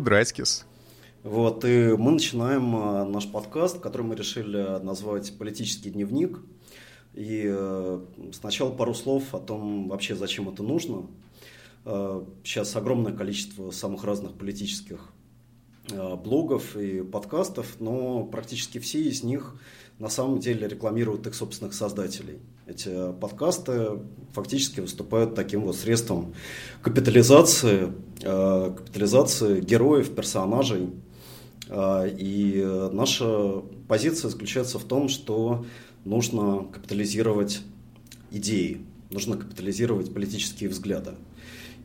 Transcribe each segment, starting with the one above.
Будрайтскис. Вот, и мы начинаем э, наш подкаст, который мы решили назвать «Политический дневник». И э, сначала пару слов о том, вообще зачем это нужно. Э, сейчас огромное количество самых разных политических блогов и подкастов, но практически все из них на самом деле рекламируют их собственных создателей. Эти подкасты фактически выступают таким вот средством капитализации, капитализации героев, персонажей. И наша позиция заключается в том, что нужно капитализировать идеи, нужно капитализировать политические взгляды.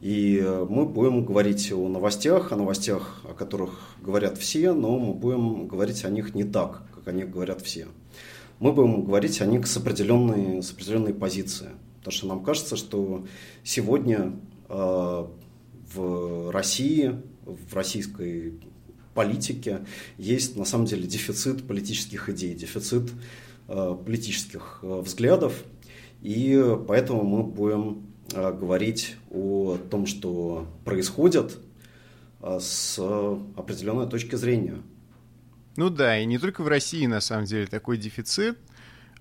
И мы будем говорить о новостях, о новостях, о которых говорят все, но мы будем говорить о них не так, как о них говорят все. Мы будем говорить о них с определенной, с определенной позиции. Потому что нам кажется, что сегодня э, в России, в российской политике есть на самом деле дефицит политических идей, дефицит Э, политических э, взглядов, и поэтому мы будем э, говорить о том, что происходит с определенной точки зрения. Ну да, и не только в России на самом деле такой дефицит.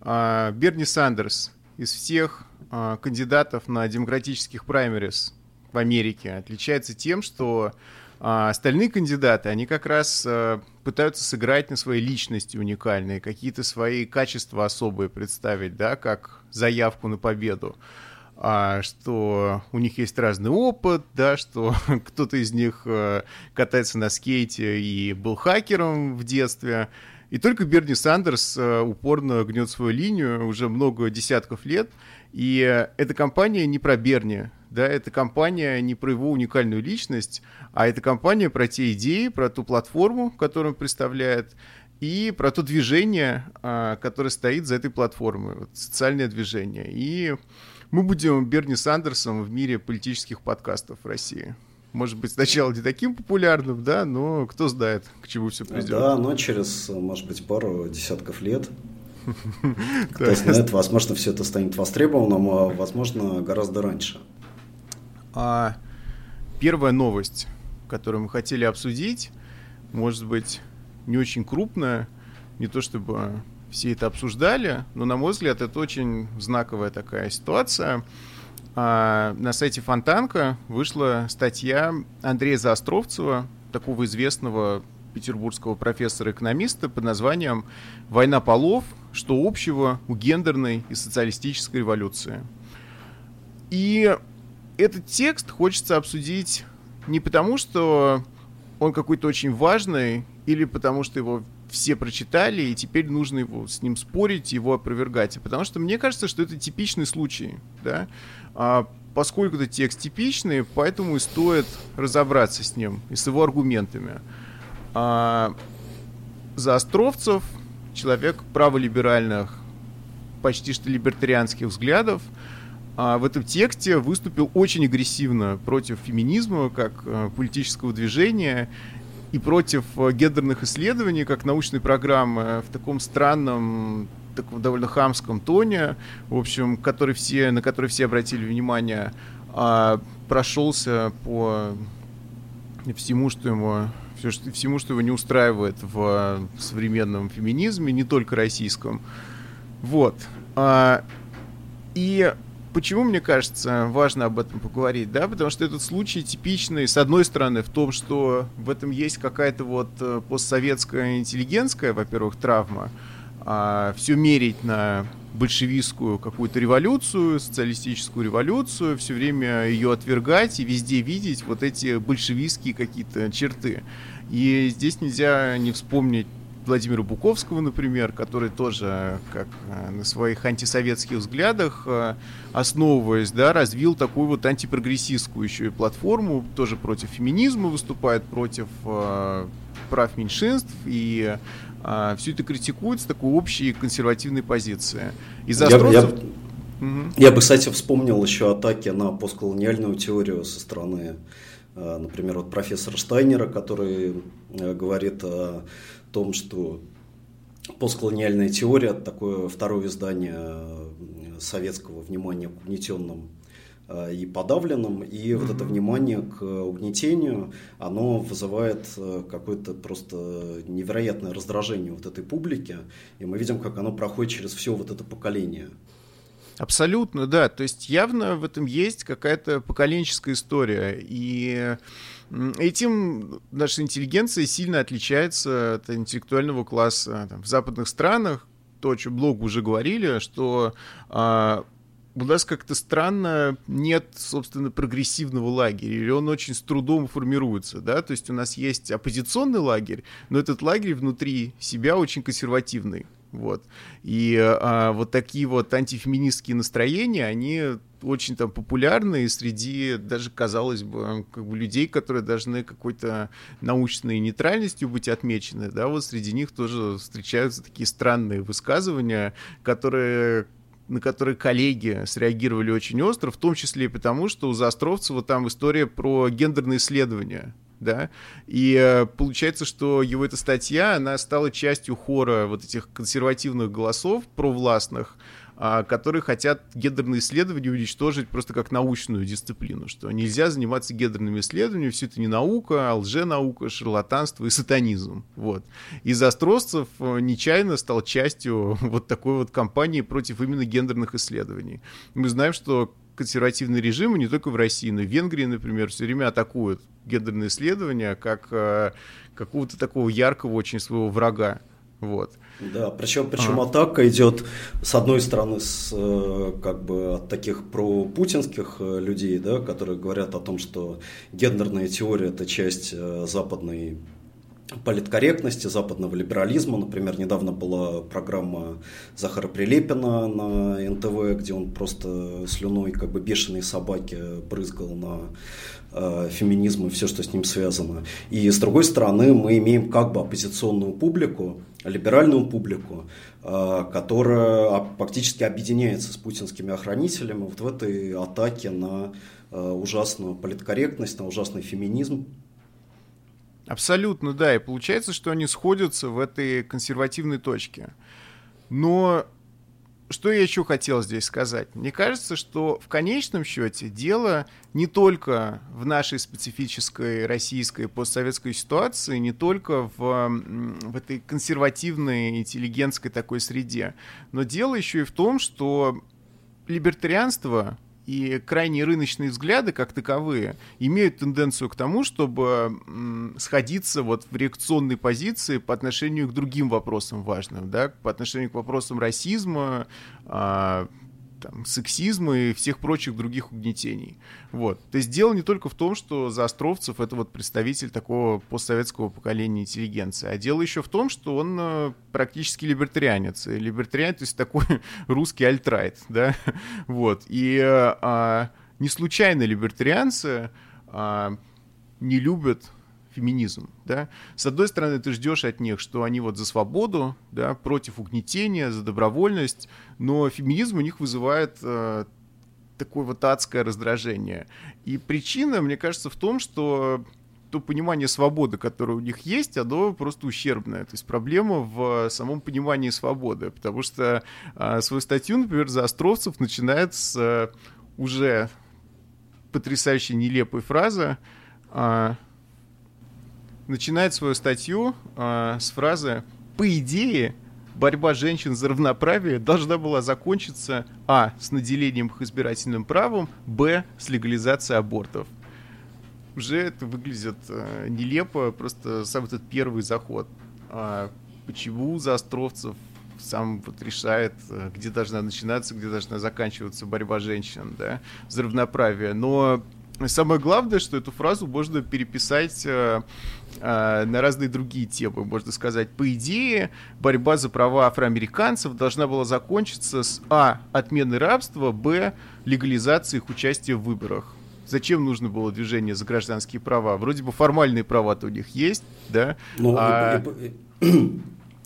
А, Берни Сандерс из всех кандидатов на демократических праймерис в Америке отличается тем, что а остальные кандидаты, они как раз э, пытаются сыграть на своей личности уникальные, какие-то свои качества особые представить, да, как заявку на победу. А, что у них есть разный опыт, да, что кто-то из них э, катается на скейте и был хакером в детстве. И только Берни Сандерс э, упорно гнет свою линию уже много десятков лет. И эта компания не про Берни, да, эта компания не про его уникальную личность, а эта компания про те идеи, про ту платформу, которую он представляет, и про то движение, а, которое стоит за этой платформой, вот, социальное движение. И мы будем Берни Сандерсом в мире политических подкастов в России. Может быть, сначала не таким популярным, да, но кто знает, к чему все придет. Да, но через, может быть, пару десятков лет кто знает, возможно, все это станет востребованным, а возможно, гораздо раньше. А первая новость, которую мы хотели обсудить, может быть, не очень крупная, не то чтобы все это обсуждали, но, на мой взгляд, это очень знаковая такая ситуация. А, на сайте Фонтанка вышла статья Андрея Заостровцева, такого известного петербургского профессора-экономиста под названием «Война полов. Что общего у гендерной и социалистической революции». И этот текст хочется обсудить не потому, что он какой-то очень важный, или потому что его все прочитали, и теперь нужно его с ним спорить, его опровергать. Потому что мне кажется, что это типичный случай, да. А поскольку этот текст типичный, поэтому и стоит разобраться с ним и с его аргументами. А Заостровцев, человек праволиберальных, почти что либертарианских взглядов, а в этом тексте выступил очень агрессивно против феминизма как э, политического движения и против э, гендерных исследований как научной программы в таком странном, таком довольно хамском тоне, в общем, который все, на который все обратили внимание, а, прошелся по всему, что ему всему, что его не устраивает в современном феминизме, не только российском. Вот. А, и почему, мне кажется, важно об этом поговорить, да, потому что этот случай типичный, с одной стороны, в том, что в этом есть какая-то вот э, постсоветская интеллигентская, во-первых, травма, а, все мерить на большевистскую какую-то революцию, социалистическую революцию, все время ее отвергать и везде видеть вот эти большевистские какие-то черты. И здесь нельзя не вспомнить Владимира Буковского, например, который тоже, как э, на своих антисоветских взглядах, э, основываясь, да, развил такую вот антипрогрессистскую еще и платформу, тоже против феминизма выступает, против э, прав меньшинств, и все это критикует с такой общей консервативной позиции. И за я, я, угу. я бы, кстати, вспомнил еще атаки на постколониальную теорию со стороны например, вот профессора Штайнера, который говорит о том, что постколониальная теория, такое второе издание э, советского внимания к угнетенным э, и подавленным, и mm-hmm. вот это внимание к угнетению, оно вызывает э, какое-то просто невероятное раздражение вот этой публики, и мы видим, как оно проходит через все вот это поколение. Абсолютно, да. То есть явно в этом есть какая-то поколенческая история. И этим наша интеллигенция сильно отличается от интеллектуального класса там, в западных странах. То, о чем блог уже говорили, что а, у нас как-то странно нет, собственно, прогрессивного лагеря, или он очень с трудом формируется, да, то есть у нас есть оппозиционный лагерь, но этот лагерь внутри себя очень консервативный, вот. И а, вот такие вот антифеминистские настроения, они очень там популярны среди даже, казалось бы, как бы людей, которые должны какой-то научной нейтральностью быть отмечены, да, вот среди них тоже встречаются такие странные высказывания, которые на которые коллеги среагировали очень остро, в том числе и потому, что у Заостровцева там история про гендерные исследования да, и э, получается, что его эта статья, она стала частью хора вот этих консервативных голосов провластных, а, которые хотят гендерные исследования уничтожить просто как научную дисциплину, что нельзя заниматься гендерными исследованиями, все это не наука, а лженаука, шарлатанство и сатанизм. Вот. И Застросцев э, нечаянно стал частью вот такой вот кампании против именно гендерных исследований. Мы знаем, что консервативные режимы не только в России, но и в Венгрии, например, все время атакуют гендерные исследования как э, какого-то такого яркого очень своего врага. Вот. Да, причем, причем а. атака идет с одной стороны с э, как бы от таких пропутинских э, людей, да, которые говорят о том, что гендерная теория это часть э, западной политкорректности, западного либерализма. Например, недавно была программа Захара Прилепина на НТВ, где он просто слюной как бы бешеной собаки брызгал на э, феминизм и все, что с ним связано. И с другой стороны, мы имеем как бы оппозиционную публику, либеральную публику, э, которая фактически объединяется с путинскими охранителями вот в этой атаке на э, ужасную политкорректность, на ужасный феминизм. Абсолютно, да. И получается, что они сходятся в этой консервативной точке. Но что я еще хотел здесь сказать? Мне кажется, что в конечном счете дело не только в нашей специфической российской постсоветской ситуации, не только в, в этой консервативной интеллигентской такой среде, но дело еще и в том, что либертарианство и крайне рыночные взгляды, как таковые, имеют тенденцию к тому, чтобы сходиться вот в реакционной позиции по отношению к другим вопросам важным, да, по отношению к вопросам расизма, а, там, сексизма и всех прочих других угнетений. Вот. То есть дело не только в том, что Заостровцев это вот представитель такого постсоветского поколения интеллигенции, а дело еще в том, что он э, практически либертарианец. И либертарианец, то есть такой русский альтрайт, да, вот. И а, не случайно либертарианцы а, не любят феминизм, да. С одной стороны, ты ждешь от них, что они вот за свободу, да, против угнетения, за добровольность, но феминизм у них вызывает э, такое вот адское раздражение. И причина, мне кажется, в том, что то понимание свободы, которое у них есть, оно просто ущербное. То есть проблема в самом понимании свободы. Потому что э, свою статью, например, за Островцев начинает с э, уже потрясающей нелепой фразы э, начинает свою статью э, с фразы «По идее, борьба женщин за равноправие должна была закончиться а. с наделением их избирательным правом, б. с легализацией абортов». Уже это выглядит э, нелепо, просто сам этот первый заход. А почему за островцев сам вот решает, э, где должна начинаться, где должна заканчиваться борьба женщин, да, за равноправие. Но самое главное, что эту фразу можно переписать э, э, на разные другие темы, можно сказать. По идее, борьба за права афроамериканцев должна была закончиться с А. Отмены рабства, Б. Легализацией их участия в выборах. Зачем нужно было движение за гражданские права? Вроде бы формальные права-то у них есть, да? Ну, а... и, и, и,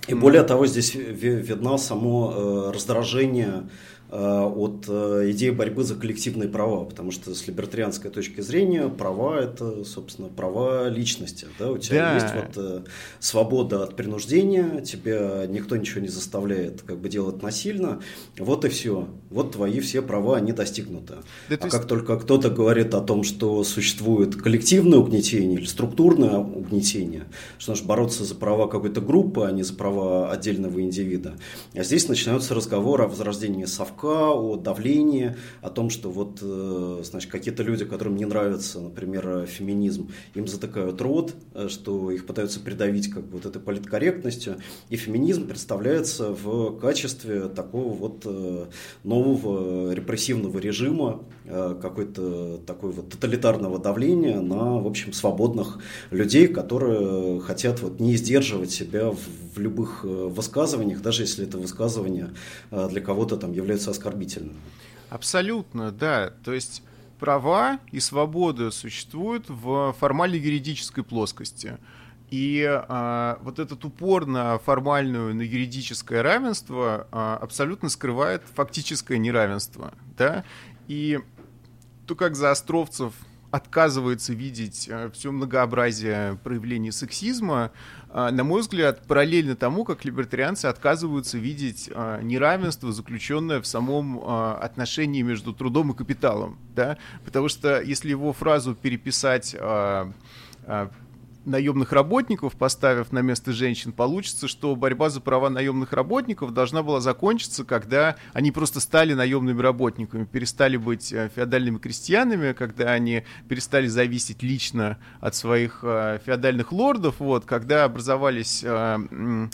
и более того, здесь видно само э, раздражение от идеи борьбы за коллективные права, потому что с либертарианской точки зрения права – это, собственно, права личности. Да? У тебя да. есть вот свобода от принуждения, тебя никто ничего не заставляет как бы делать насильно, вот и все. Вот твои все права, они достигнуты. Да, а есть... как только кто-то говорит о том, что существует коллективное угнетение или структурное угнетение, что нужно бороться за права какой-то группы, а не за права отдельного индивида. А здесь начинаются разговоры о возрождении совка, о давлении, о том, что вот, э, значит, какие-то люди, которым не нравится, например, феминизм, им затыкают рот, э, что их пытаются придавить как бы вот этой политкорректностью, и феминизм представляется в качестве такого вот э, нового репрессивного режима, какой-то такой вот тоталитарного давления на, в общем, свободных людей, которые хотят вот не сдерживать себя в, в любых высказываниях, даже если это высказывания э, для кого-то там являются оскорбительными. Абсолютно, да. То есть права и свободы существуют в формальной юридической плоскости. И а, вот этот упор на формальную, на юридическое равенство а, абсолютно скрывает фактическое неравенство. Да? И то, как за Островцев отказывается видеть э, все многообразие проявлений сексизма, э, на мой взгляд, параллельно тому, как либертарианцы отказываются видеть э, неравенство, заключенное в самом отношении между трудом и капиталом. Да? Потому что если его фразу переписать наемных работников, поставив на место женщин, получится, что борьба за права наемных работников должна была закончиться, когда они просто стали наемными работниками, перестали быть э, феодальными крестьянами, когда они перестали зависеть лично от своих э, феодальных лордов, вот, когда образовались э,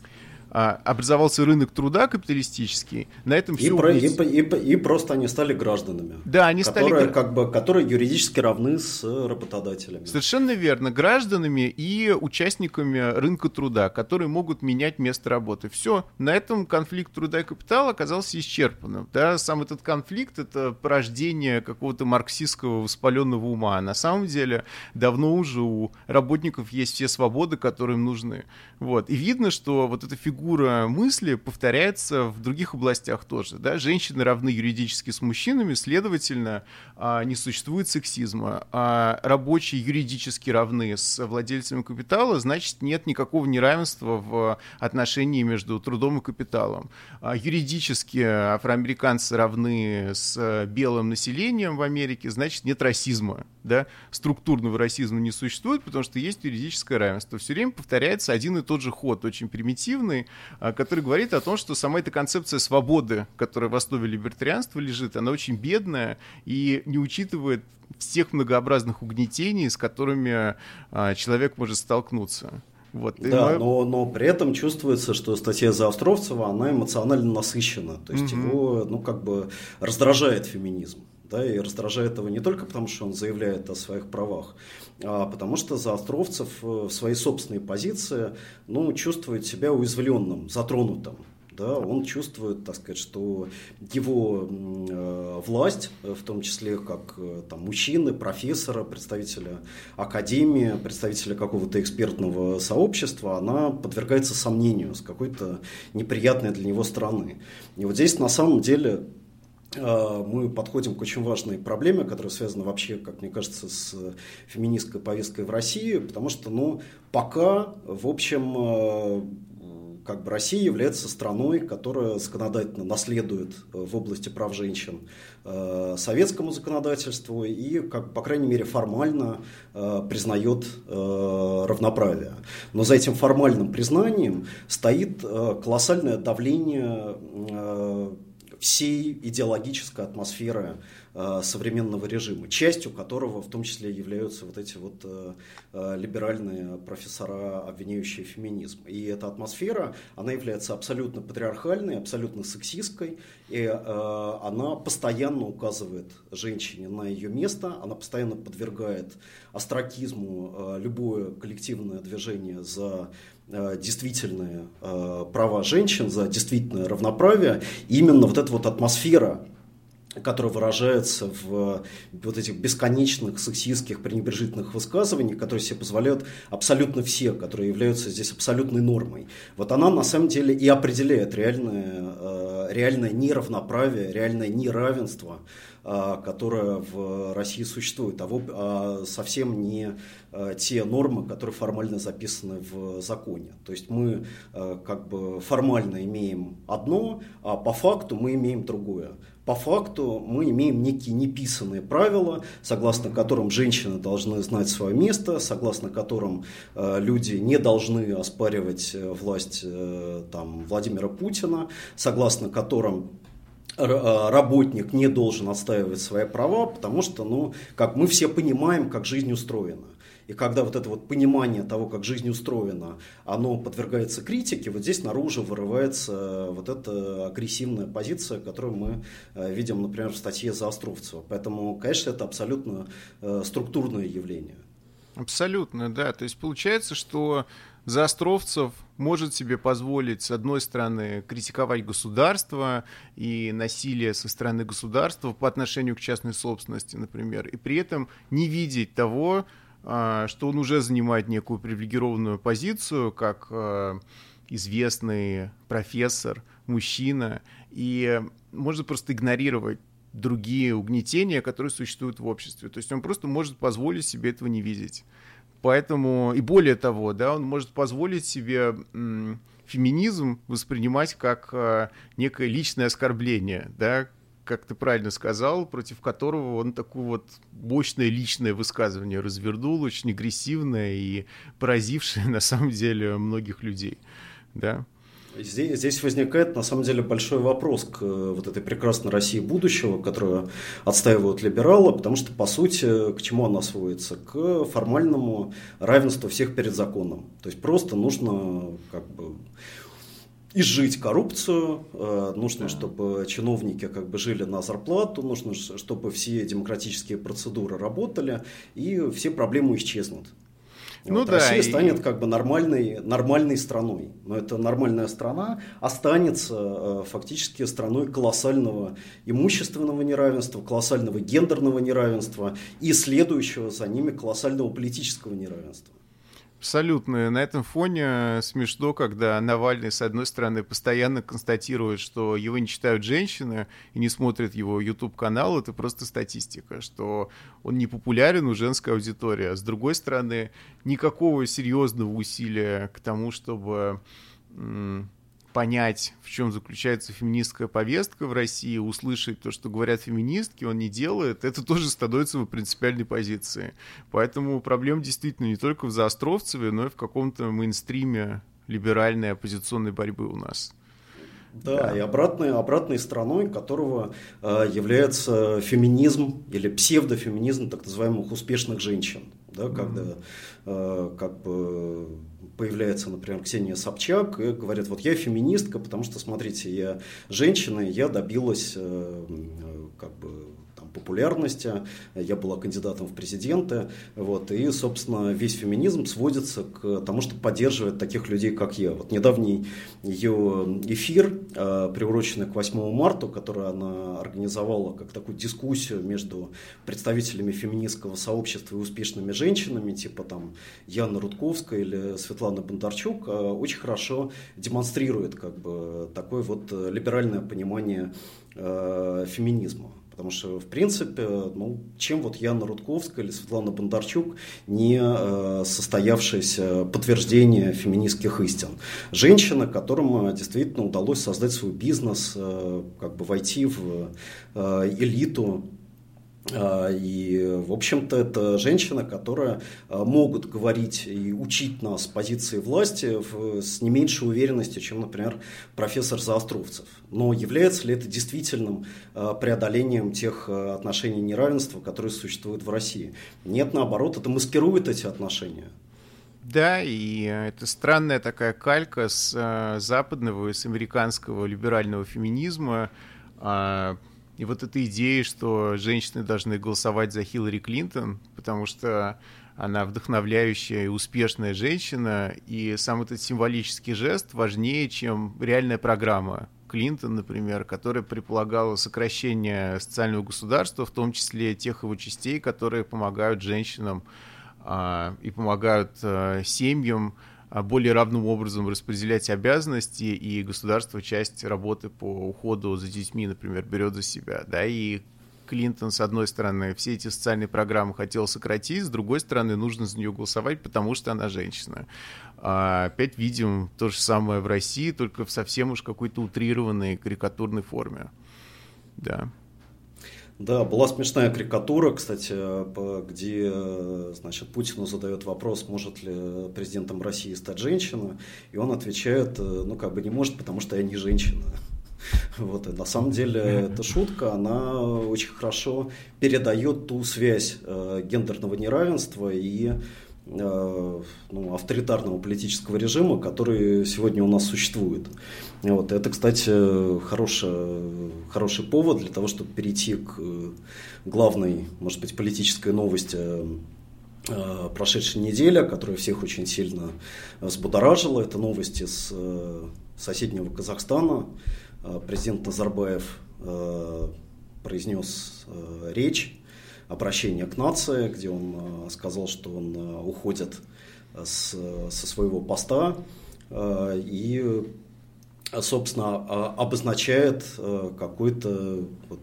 а, образовался рынок труда капиталистический, на этом все и, про, и, и, и просто они стали гражданами. Да, они которые, стали... Как бы, которые юридически равны с работодателями. Совершенно верно. Гражданами и участниками рынка труда, которые могут менять место работы. Все. На этом конфликт труда и капитала оказался исчерпанным. Да, сам этот конфликт — это порождение какого-то марксистского воспаленного ума. А на самом деле давно уже у работников есть все свободы, которые им нужны. Вот. И видно, что вот эта фигура фигура мысли повторяется в других областях тоже. Да? Женщины равны юридически с мужчинами, следовательно, а, не существует сексизма. А рабочие юридически равны с владельцами капитала, значит, нет никакого неравенства в отношении между трудом и капиталом. А юридически афроамериканцы равны с белым населением в Америке, значит, нет расизма. Да? Структурного расизма не существует, потому что есть юридическое равенство. Все время повторяется один и тот же ход, очень примитивный, а, который говорит о том, что сама эта концепция свободы, которая в основе либертарианства лежит, она очень бедная и не учитывает всех многообразных угнетений, с которыми а, человек может столкнуться. Вот, да, мы... но, но при этом чувствуется, что статья за Островцева, она эмоционально насыщена. То есть угу. его, ну, как бы раздражает феминизм. Да, и раздражает его не только потому, что он заявляет о своих правах, потому что Заостровцев э, в своей собственной позиции ну, чувствует себя уязвленным, затронутым. Да, он чувствует, так сказать, что его э, власть, в том числе как э, там, мужчины, профессора, представителя академии, представителя какого-то экспертного сообщества, она подвергается сомнению с какой-то неприятной для него стороны. И вот здесь на самом деле а, мы подходим к очень важной проблеме, которая связана вообще, как мне кажется, с феминистской повесткой в России, потому что, ну, пока, в общем, а, как бы Россия является страной, которая законодательно наследует в области прав женщин а, советскому законодательству и, как, по крайней мере, формально признает равноправие. Но за этим формальным признанием стоит колоссальное давление всей идеологической атмосферы э, современного режима, частью которого в том числе являются вот эти вот э, э, либеральные профессора, обвиняющие феминизм. И эта атмосфера, она является абсолютно патриархальной, абсолютно сексистской, и она постоянно указывает женщине на ее место, она постоянно подвергает астракизму любое коллективное движение за действительные э, права женщин, за действительное равноправие. Именно вот эта вот атмосфера которая выражается в вот этих бесконечных сексистских пренебрежительных высказываниях, которые себе позволяют абсолютно все, которые являются здесь абсолютной нормой. Вот она на самом деле и определяет реальное, э, реальное неравноправие, реальное неравенство, э, которое в России существует, а, а совсем не э, те нормы, которые формально записаны в законе. То есть мы как бы формально имеем одно, а по факту мы имеем другое по факту мы имеем некие неписанные правила, согласно которым женщины должны знать свое место, согласно которым э, люди не должны оспаривать э, власть э, там, Владимира Путина, согласно которым э, работник не должен отстаивать свои права, потому что, ну, как мы все понимаем, как жизнь устроена. И когда вот это вот понимание того, как жизнь устроена, оно подвергается критике, вот здесь наружу вырывается вот эта агрессивная позиция, которую мы э, видим, например, в статье Заостровцева. Поэтому, конечно, это абсолютно э, структурное явление. Абсолютно, да. То есть получается, что Заостровцев может себе позволить, с одной стороны, критиковать государство и насилие со стороны государства по отношению к частной собственности, например, и при этом не видеть того, что он уже занимает некую привилегированную позицию, как а, известный профессор, мужчина, и можно просто игнорировать другие угнетения, которые существуют в обществе. То есть он просто может позволить себе этого не видеть. Поэтому, и более того, да, он может позволить себе феминизм воспринимать как а, некое личное оскорбление, да, как ты правильно сказал, против которого он такое вот мощное личное высказывание развернул, очень агрессивное и поразившее на самом деле многих людей. Да? Здесь, здесь возникает на самом деле большой вопрос к э, вот этой прекрасной России будущего, которую отстаивают либералы, потому что, по сути, к чему она сводится? К формальному равенству всех перед законом. То есть просто нужно как бы изжить коррупцию, э, нужно, чтобы чиновники как бы жили на зарплату, нужно, чтобы все демократические процедуры работали, и все проблемы исчезнут. Ну, вот, да, Россия и... станет как бы нормальной, нормальной страной. Но эта нормальная страна останется э, фактически страной колоссального имущественного неравенства, колоссального гендерного неравенства и следующего за ними колоссального политического неравенства. Абсолютно. На этом фоне смешно, когда Навальный, с одной стороны, постоянно констатирует, что его не читают женщины и не смотрят его YouTube-канал. Это просто статистика, что он не популярен у женской аудитории. А с другой стороны, никакого серьезного усилия к тому, чтобы понять, в чем заключается феминистская повестка в России, услышать то, что говорят феминистки, он не делает, это тоже становится в принципиальной позиции. Поэтому проблема действительно не только в Заостровцеве, но и в каком-то мейнстриме либеральной оппозиционной борьбы у нас. Да, да, и обратной, обратной стороной которого э, является феминизм или псевдофеминизм так называемых успешных женщин. Да, mm-hmm. когда э, как бы появляется, например, Ксения Собчак и говорит, вот я феминистка, потому что, смотрите, я женщина, и я добилась э, как бы популярности, я была кандидатом в президенты, вот, и, собственно, весь феминизм сводится к тому, что поддерживает таких людей, как я. Вот недавний ее эфир, э, приуроченный к 8 марта, который она организовала как такую дискуссию между представителями феминистского сообщества и успешными женщинами, типа там Яна Рудковская или Светлана Бондарчук, э, очень хорошо демонстрирует как бы такое вот либеральное понимание э, феминизма. Потому что, в принципе, ну, чем вот Яна Рудковская или Светлана Бондарчук не э, состоявшееся подтверждение феминистских истин. Женщина, которым действительно удалось создать свой бизнес, э, как бы войти в э, элиту и, в общем-то, это женщина, которая а, могут говорить и учить нас с позиции власти с не меньшей уверенностью, чем, например, профессор Заостровцев. Но является ли это действительным а, преодолением тех отношений неравенства, которые существуют в России? Нет, наоборот, это маскирует эти отношения. Да, и это странная такая калька с западного и с американского либерального феминизма, и вот эта идея, что женщины должны голосовать за Хиллари Клинтон, потому что она вдохновляющая и успешная женщина, и сам этот символический жест важнее, чем реальная программа, Клинтон, например, которая предполагала сокращение социального государства, в том числе тех его частей, которые помогают женщинам а, и помогают а, семьям более равным образом распределять обязанности, и государство часть работы по уходу за детьми, например, берет за себя, да, и Клинтон, с одной стороны, все эти социальные программы хотел сократить, с другой стороны, нужно за нее голосовать, потому что она женщина. А опять видим то же самое в России, только в совсем уж какой-то утрированной карикатурной форме. Да. Да, была смешная карикатура, кстати, где значит, Путину задает вопрос, может ли президентом России стать женщина, и он отвечает, ну как бы не может, потому что я не женщина. Вот, и на самом деле эта шутка, она очень хорошо передает ту связь э, гендерного неравенства и э, ну, авторитарного политического режима, который сегодня у нас существует. Вот, это, кстати, хороший, хороший повод для того, чтобы перейти к главной, может быть, политической новости э, прошедшей недели, которая всех очень сильно взбудоражила. Это новости с э, соседнего Казахстана. Э, президент Назарбаев э, произнес э, речь, обращение к нации, где он сказал, что он уходит с, со своего поста и, собственно, обозначает какой-то вот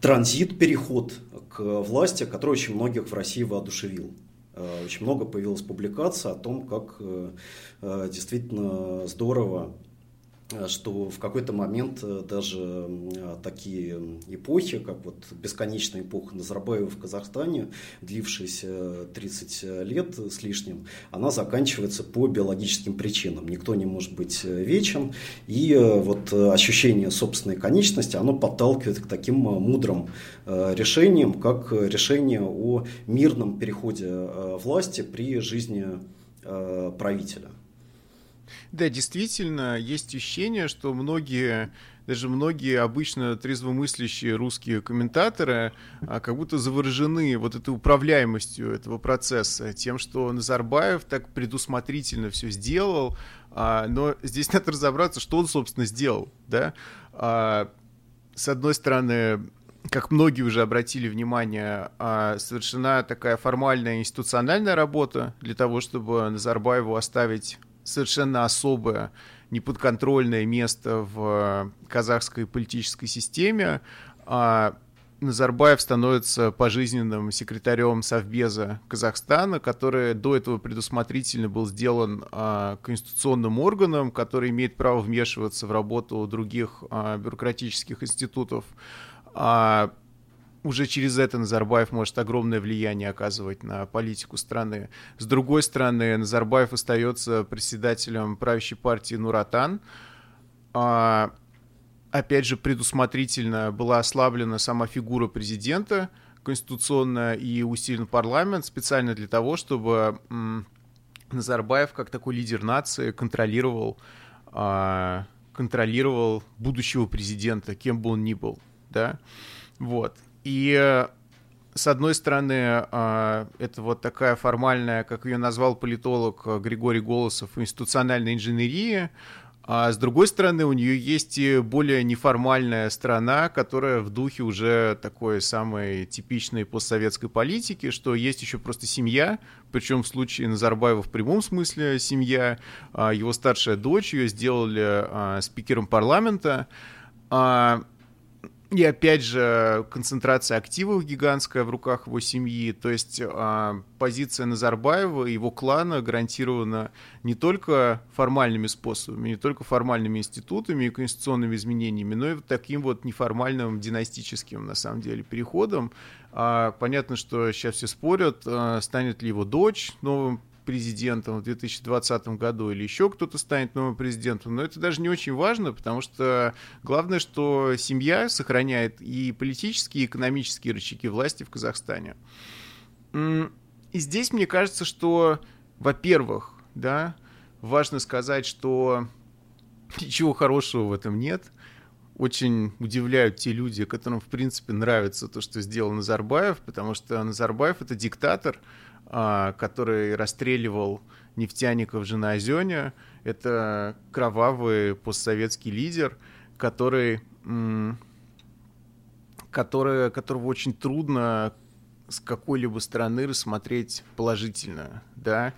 транзит, переход к власти, который очень многих в России воодушевил. Очень много появилось публикаций о том, как действительно здорово Э, что в какой-то момент э, даже э, такие эпохи, как вот бесконечная эпоха Назарбаева в Казахстане, длившаяся 30 лет с лишним, она заканчивается по биологическим причинам. Никто не может быть вечен, и вот ощущение собственной конечности, оно подталкивает к таким мудрым решениям, как решение о мирном переходе власти при жизни правителя. Да, действительно, есть ощущение, что многие даже многие обычно трезвомыслящие русские комментаторы а, как будто заворожены вот этой управляемостью этого процесса, тем, что Назарбаев так предусмотрительно все сделал, а, но здесь надо разобраться, что он, собственно, сделал, да. А, с одной стороны, как многие уже обратили внимание, совершена такая формальная институциональная работа для того, чтобы Назарбаеву оставить совершенно особое, неподконтрольное место в казахской политической системе. А Назарбаев становится пожизненным секретарем Совбеза Казахстана, который до этого предусмотрительно был сделан а, конституционным органом, который имеет право вмешиваться в работу других а, бюрократических институтов. А, уже через это Назарбаев может огромное влияние оказывать на политику страны. С другой стороны, Назарбаев остается председателем правящей партии Нуратан. А, опять же, предусмотрительно была ослаблена сама фигура президента конституционно и усилен парламент специально для того, чтобы Назарбаев, как такой лидер нации, контролировал, а, контролировал будущего президента, кем бы он ни был. Да? Вот. И э, с одной стороны, э, это вот такая формальная, как ее назвал политолог э, Григорий Голосов, институциональная инженерия, а с другой стороны, у нее есть и более неформальная сторона, которая в духе уже такой самой типичной постсоветской политики, что есть еще просто семья, причем в случае Назарбаева в прямом смысле семья, а его старшая дочь, ее сделали спикером парламента, а и опять же, концентрация активов гигантская в руках его семьи. То есть э, позиция Назарбаева и его клана гарантирована не только формальными способами, не только формальными институтами и конституционными изменениями, но и вот таким вот неформальным династическим, на самом деле, переходом. А, понятно, что сейчас все спорят, а, станет ли его дочь новым президентом в 2020 году или еще кто-то станет новым президентом, но это даже не очень важно, потому что главное, что семья сохраняет и политические, и экономические рычаги власти в Казахстане. И здесь мне кажется, что, во-первых, да, важно сказать, что ничего хорошего в этом нет. Очень удивляют те люди, которым, в принципе, нравится то, что сделал Назарбаев, потому что Назарбаев — это диктатор, который расстреливал нефтяников же на Озене. Это кровавый постсоветский лидер, который, который, которого очень трудно с какой-либо стороны рассмотреть положительно, да.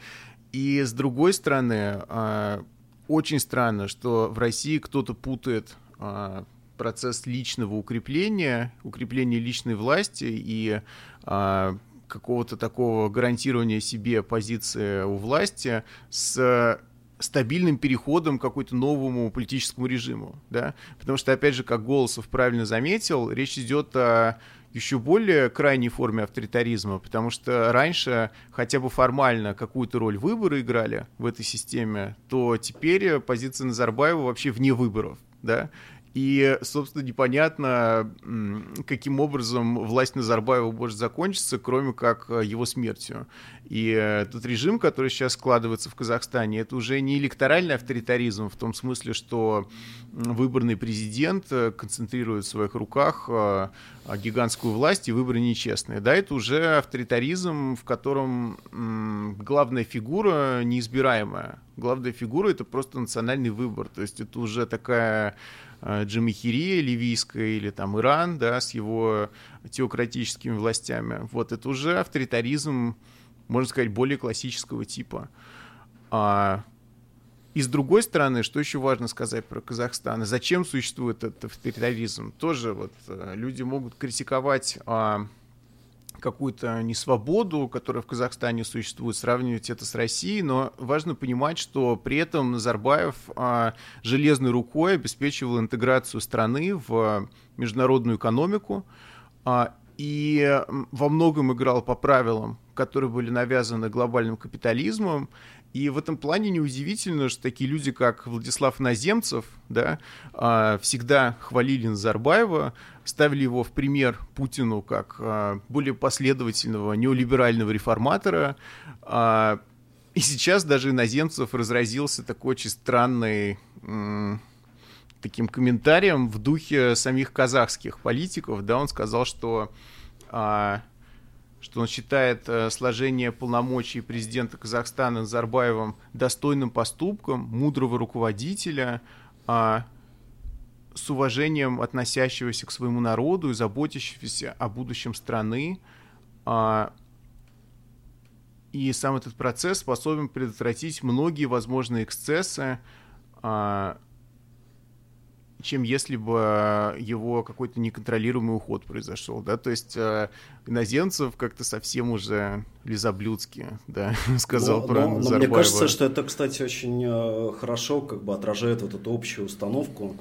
И с другой стороны, а, очень странно, что в России кто-то путает а, процесс личного укрепления, укрепления личной власти и а, какого-то такого гарантирования себе позиции у власти с стабильным переходом к какому-то новому политическому режиму, да, потому что, опять же, как Голосов правильно заметил, речь идет о еще более крайней форме авторитаризма, потому что раньше хотя бы формально какую-то роль выборы играли в этой системе, то теперь позиция Назарбаева вообще вне выборов, да, и, собственно, непонятно, каким образом власть Назарбаева может закончиться, кроме как э, его смертью. И э, тот режим, который сейчас складывается в Казахстане, это уже не электоральный авторитаризм в том смысле, что выборный президент э, концентрирует в своих руках гигантскую власть, и выборы нечестные. Да, это уже авторитаризм, в котором главная фигура неизбираемая. Главная фигура — это просто национальный выбор. То есть это уже такая Э, Джамахирия ливийская или там Иран, да, с его теократическими властями. Вот это уже авторитаризм, можно сказать, более классического типа. А, и с другой стороны, что еще важно сказать про Казахстан, зачем существует этот авторитаризм? Тоже вот э, люди могут критиковать а, какую-то несвободу, которая в Казахстане существует, сравнивать это с Россией, но важно понимать, что при этом Назарбаев а, железной рукой обеспечивал интеграцию страны в международную экономику а, и во многом играл по правилам, которые были навязаны глобальным капитализмом, и в этом плане неудивительно, что такие люди, как Владислав Наземцев, да, а, всегда хвалили Назарбаева, ставили его в пример Путину как а, более последовательного неолиберального реформатора. А, и сейчас даже Иноземцев разразился такой очень странный таким комментарием в духе самих казахских политиков. Да, он сказал, что что он считает э, сложение полномочий президента Казахстана Назарбаевым достойным поступком мудрого руководителя, э, с уважением относящегося к своему народу и заботящегося о будущем страны. Э, и сам этот процесс способен предотвратить многие возможные эксцессы, э, чем если бы его какой-то неконтролируемый уход произошел, да, то есть э, иноземцев как-то совсем уже лизоблюдски, да, сказал но, про но, но мне кажется, что это, кстати, очень э, хорошо как бы отражает вот эту общую установку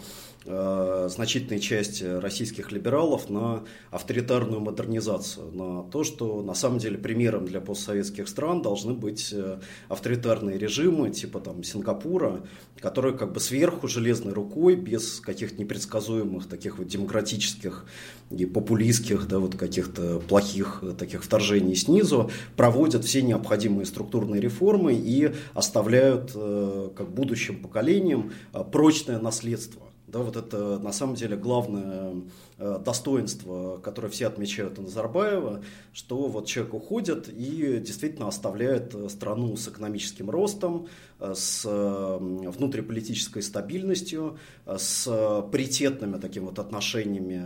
значительной части российских либералов на авторитарную модернизацию, на то, что на самом деле примером для постсоветских стран должны быть э, авторитарные режимы типа там Сингапура, которые как бы сверху железной рукой, без каких-то непредсказуемых таких вот демократических и популистских, да, вот каких-то плохих э, таких вторжений снизу, проводят все необходимые структурные реформы и оставляют э, как будущим поколениям прочное наследство да, вот это на самом деле главное э, достоинство, которое все отмечают у Назарбаева, что вот человек уходит и действительно оставляет э, страну с экономическим ростом, э, с внутриполитической стабильностью, с паритетными такими вот отношениями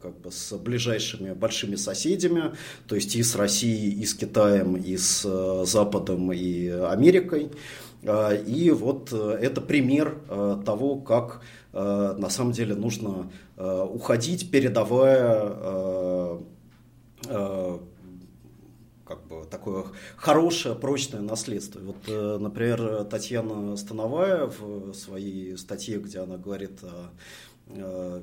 как бы с ближайшими большими соседями, то есть и с Россией, и с Китаем, и с Западом, и Америкой. А, и вот э, это пример э, того, как э, на самом деле нужно уходить, передавая как бы такое хорошее, прочное наследство. Вот, например, Татьяна Становая в своей статье, где она говорит о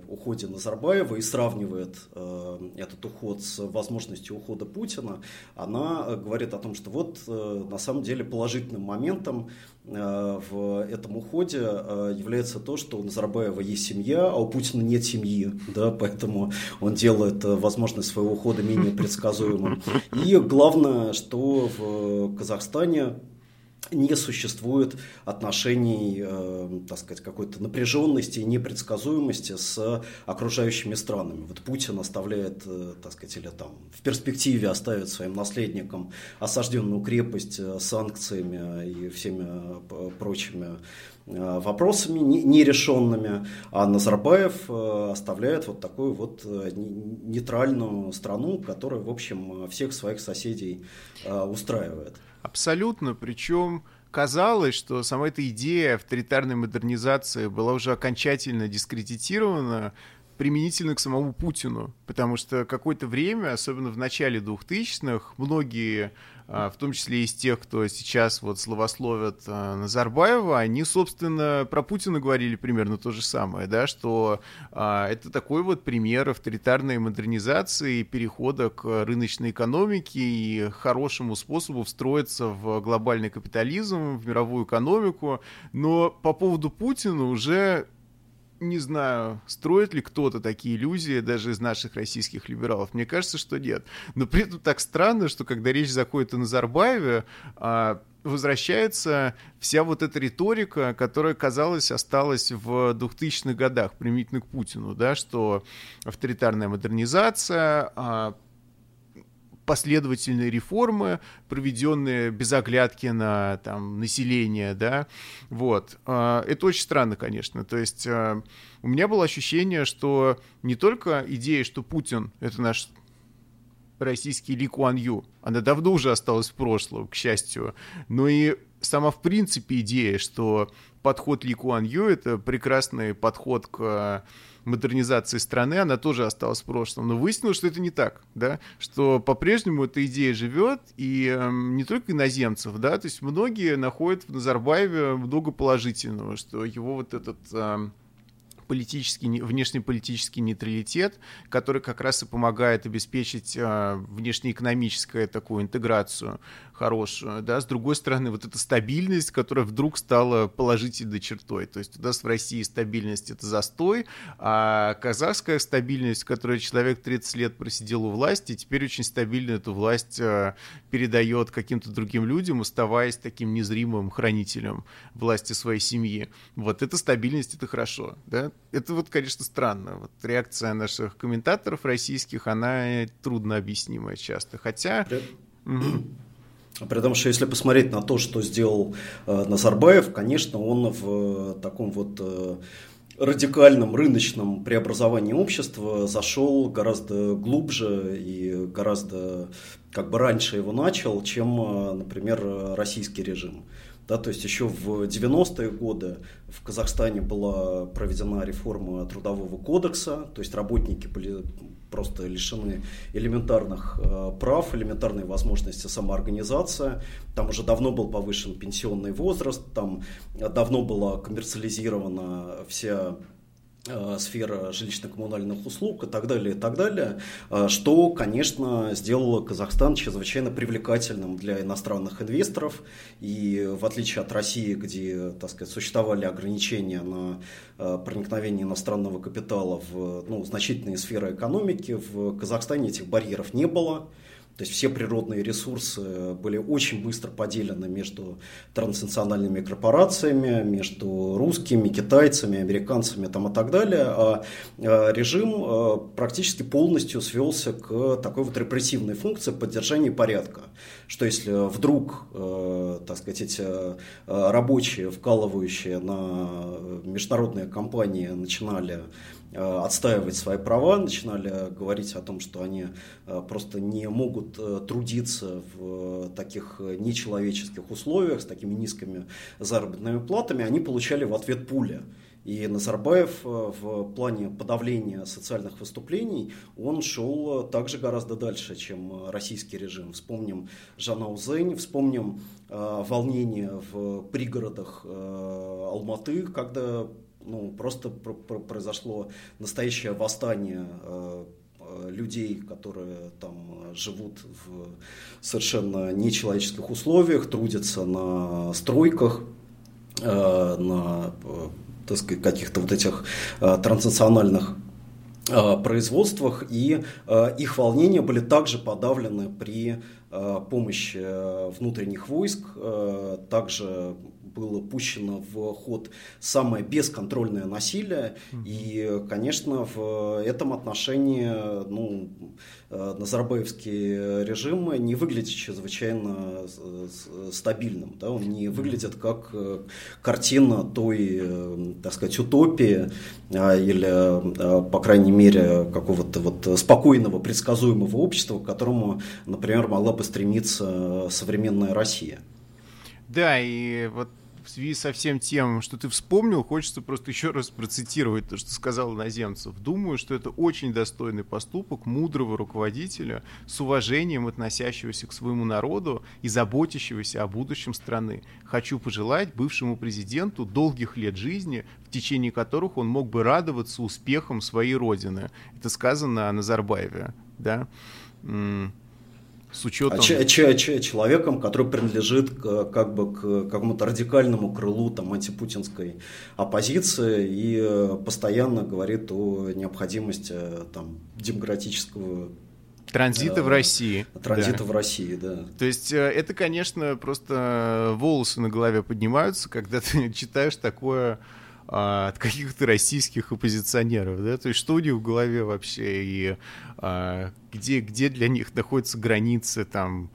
уходе Назарбаева и сравнивает э, этот уход с возможностью ухода Путина, она э, говорит о том, что вот на самом деле положительным моментом в этом уходе является то, что у Назарбаева есть семья, а у Путина нет семьи, да, поэтому он делает возможность своего ухода менее предсказуемым. И главное, что в Казахстане не существует отношений, э, так сказать, какой-то напряженности и непредсказуемости с окружающими странами. Вот Путин оставляет, э, так сказать, или там в перспективе оставит своим наследникам осажденную крепость э, санкциями и всеми э, прочими вопросами нерешенными, а Назарбаев оставляет вот такую вот нейтральную страну, которая, в общем, всех своих соседей устраивает. Абсолютно, причем казалось, что сама эта идея авторитарной модернизации была уже окончательно дискредитирована применительно к самому Путину, потому что какое-то время, особенно в начале 2000-х, многие, в том числе из тех, кто сейчас вот словословят а, Назарбаева, они, собственно, про Путина говорили примерно то же самое, да, что а, это такой вот пример авторитарной модернизации, перехода к рыночной экономике и хорошему способу встроиться в глобальный капитализм, в мировую экономику, но по поводу Путина уже не знаю, строит ли кто-то такие иллюзии даже из наших российских либералов. Мне кажется, что нет. Но при этом так странно, что когда речь заходит о Назарбаеве, а, возвращается вся вот эта риторика, которая, казалось, осталась в 2000-х годах, применительно к Путину, да, что авторитарная модернизация, а, последовательные реформы, проведенные без оглядки на там, население, да, вот. А, это очень странно, конечно. То есть а, у меня было ощущение, что не только идея, что Путин — это наш российский Ли Куан Ю, она давно уже осталась в прошлом, к счастью, но и сама в принципе идея, что подход Ли Куан Ю — это прекрасный подход к модернизации страны, она тоже осталась в прошлом. Но выяснилось, что это не так, да, что по-прежнему эта идея живет, и э, не только иноземцев, да, то есть многие находят в Назарбаеве много положительного, что его вот этот... Э, политический, внешнеполитический нейтралитет, который как раз и помогает обеспечить э, внешнеэкономическую такую интеграцию хорошую, да, с другой стороны, вот эта стабильность, которая вдруг стала положительной чертой, то есть у нас в России стабильность — это застой, а казахская стабильность, в которой человек 30 лет просидел у власти, теперь очень стабильно эту власть э, передает каким-то другим людям, оставаясь таким незримым хранителем власти своей семьи. Вот эта стабильность — это хорошо, да, это вот, конечно, странно. Вот реакция наших комментаторов российских, она трудно объяснимая часто. Хотя... При том, что если посмотреть на то, что сделал э, Назарбаев, конечно, он в э, таком вот э, радикальном рыночном преобразовании общества зашел гораздо глубже и гораздо как бы раньше его начал, чем, э, например, российский режим. Да, то есть еще в 90-е годы в Казахстане была проведена реформа трудового кодекса, то есть работники были просто лишены элементарных э, прав, элементарной возможности самоорганизации. Там уже давно был повышен пенсионный возраст, там давно была коммерциализирована вся сфера жилищно-коммунальных услуг и так далее, и так далее, э, что, конечно, сделало Казахстан чрезвычайно привлекательным для иностранных инвесторов. И в отличие от России, где, так сказать, существовали ограничения на э, проникновение иностранного капитала в ну, значительные сферы экономики, в Казахстане этих барьеров не было. То есть все природные ресурсы были очень быстро поделены между транснациональными корпорациями, между русскими, китайцами, американцами там, и так далее. А, а режим а, практически полностью свелся к такой вот репрессивной функции поддержания порядка. Что если вдруг, так сказать, эти рабочие, вкалывающие на международные компании начинали Э, отстаивать свои права, начинали говорить о том, что они э, просто не могут э, трудиться в таких нечеловеческих условиях, с такими низкими заработными платами, они получали в ответ пули. И Назарбаев в плане подавления социальных выступлений, он шел также гораздо дальше, чем российский режим. Вспомним Жана Узень, вспомним волнение в пригородах Алматы, когда ну, просто произошло настоящее восстание э, э, людей, которые там живут в совершенно нечеловеческих условиях, трудятся на стройках, э, на так сказать, каких-то вот этих транснациональных производствах, и их волнения были также подавлены при помощи внутренних войск, также было пущено в ход самое бесконтрольное насилие. И, конечно, в этом отношении ну, Э, Назарбаевский режим не выглядит чрезвычайно э, стабильным. Да? Он не выглядит как э, картина той, так сказать, утопии а, или, по крайней мере, какого-то вот спокойного, предсказуемого общества, к которому, например, могла бы стремиться современная Россия. Да, и вот в связи со всем тем, что ты вспомнил, хочется просто еще раз процитировать то, что сказал Наземцев. Думаю, что это очень достойный поступок мудрого руководителя с уважением относящегося к своему народу и заботящегося о будущем страны. Хочу пожелать бывшему президенту долгих лет жизни, в течение которых он мог бы радоваться успехам своей родины. Это сказано о Назарбаеве, да? С учетом... А ч, ч, ч, человеком, который принадлежит к, как бы к какому-то радикальному крылу там, антипутинской оппозиции и э, постоянно говорит о необходимости там, демократического Транзита в э, России. Транзита да. в России, да. То есть э, это, конечно, просто волосы на голове поднимаются, когда ты читаешь такое а, от каких-то российских оппозиционеров, да, то есть что у них в голове вообще и а, где, где для них находятся границы там,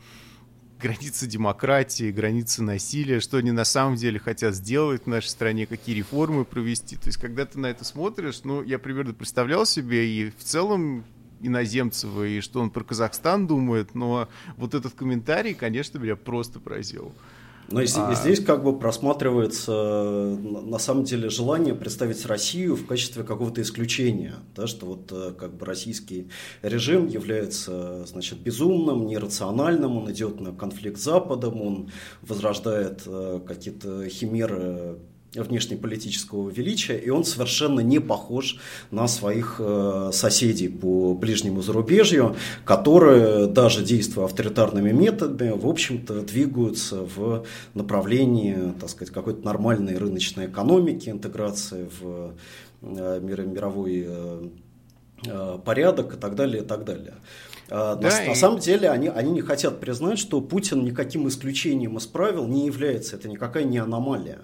границы демократии, границы насилия, что они на самом деле хотят сделать в нашей стране, какие реформы провести. То есть, когда ты на это смотришь, ну, я примерно представлял себе, и в целом иноземцева, и что он про Казахстан думает, но вот этот комментарий, конечно, меня просто поразил. Но и, а... здесь как бы просматривается на самом деле желание представить Россию в качестве какого-то исключения, да, что вот э, как бы российский режим является значит, безумным, нерациональным, он идет на конфликт с Западом, он возрождает э, какие-то химеры внешнеполитического величия, и он совершенно не похож на своих э, соседей по ближнему зарубежью, которые, даже действуя авторитарными методами, в общем-то, двигаются в направлении, так сказать, какой-то нормальной рыночной экономики, интеграции в э, мировой э, порядок и так далее, и так далее. Да, на, и... на самом деле они, они не хотят признать, что Путин никаким исключением из правил не является. Это никакая не аномалия.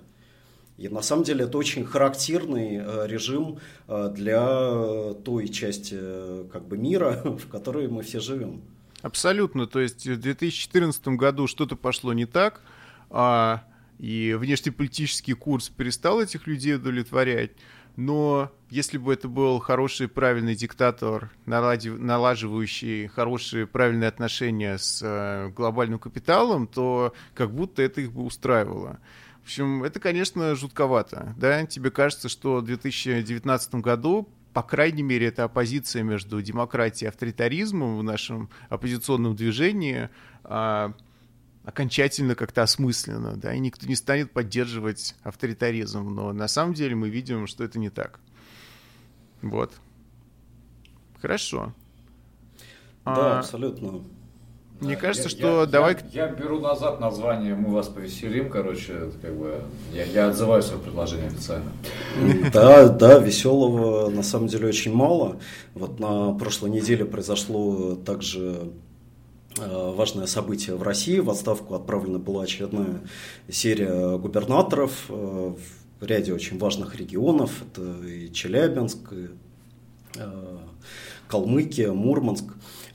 И на самом деле это очень характерный э, режим э, для той части э, как бы, мира, в которой мы все живем. Абсолютно. То есть в 2014 году что-то пошло не так, а, и внешнеполитический курс перестал этих людей удовлетворять. Но если бы это был хороший, правильный диктатор, налаживающий хорошие, правильные отношения с глобальным капиталом, то как будто это их бы устраивало. В общем, это, конечно, жутковато. Да? Тебе кажется, что в 2019 году по крайней мере, эта оппозиция между демократией и авторитаризмом в нашем оппозиционном движении а, окончательно как-то осмысленно, да, и никто не станет поддерживать авторитаризм, но на самом деле мы видим, что это не так. Вот. Хорошо. Да, а... абсолютно. Мне кажется, я, что я, давай... Я, я беру назад название «Мы вас повеселим», короче, как бы, я, я отзываю свое предложение официально. Да, да, веселого на самом деле очень мало. Вот на прошлой неделе произошло также э, важное событие в России. В отставку отправлена была очередная серия губернаторов э, в ряде очень важных регионов. Это и Челябинск, и э, Калмыкия, Мурманск.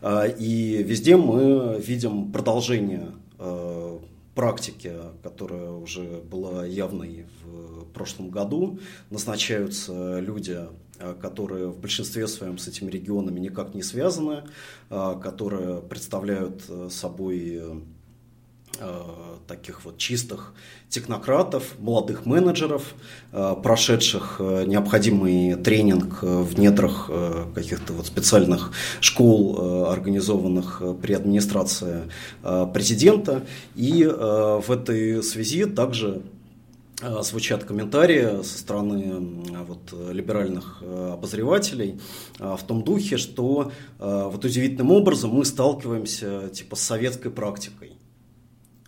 А, и везде мы видим продолжение а, практики, которая уже была явной в прошлом году. Назначаются люди, а, которые в большинстве своем с этими регионами никак не связаны, которые представляют собой таких вот чистых технократов, молодых менеджеров, э, прошедших э, необходимый тренинг в недрах каких-то вот специальных школ, организованных при администрации президента. И в этой связи также звучат комментарии со стороны вот, либеральных обозревателей в том духе, что вот удивительным образом мы сталкиваемся типа с советской практикой.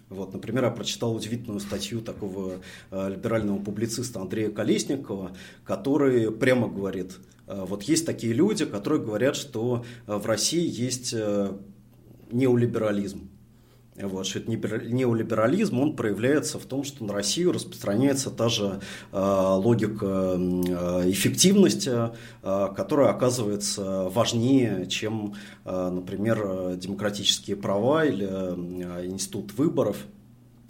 Вот, например, я прочитал удивительную статью такого э, либерального публициста Андрея Колесникова, который прямо говорит, э, вот есть такие люди, которые говорят, что э, в России есть э, неолиберализм. Вот, что это неолиберализм, он проявляется в том, что на Россию распространяется та же э, логика э, эффективности, э, которая оказывается важнее, чем, э, например, демократические права или э, институт выборов –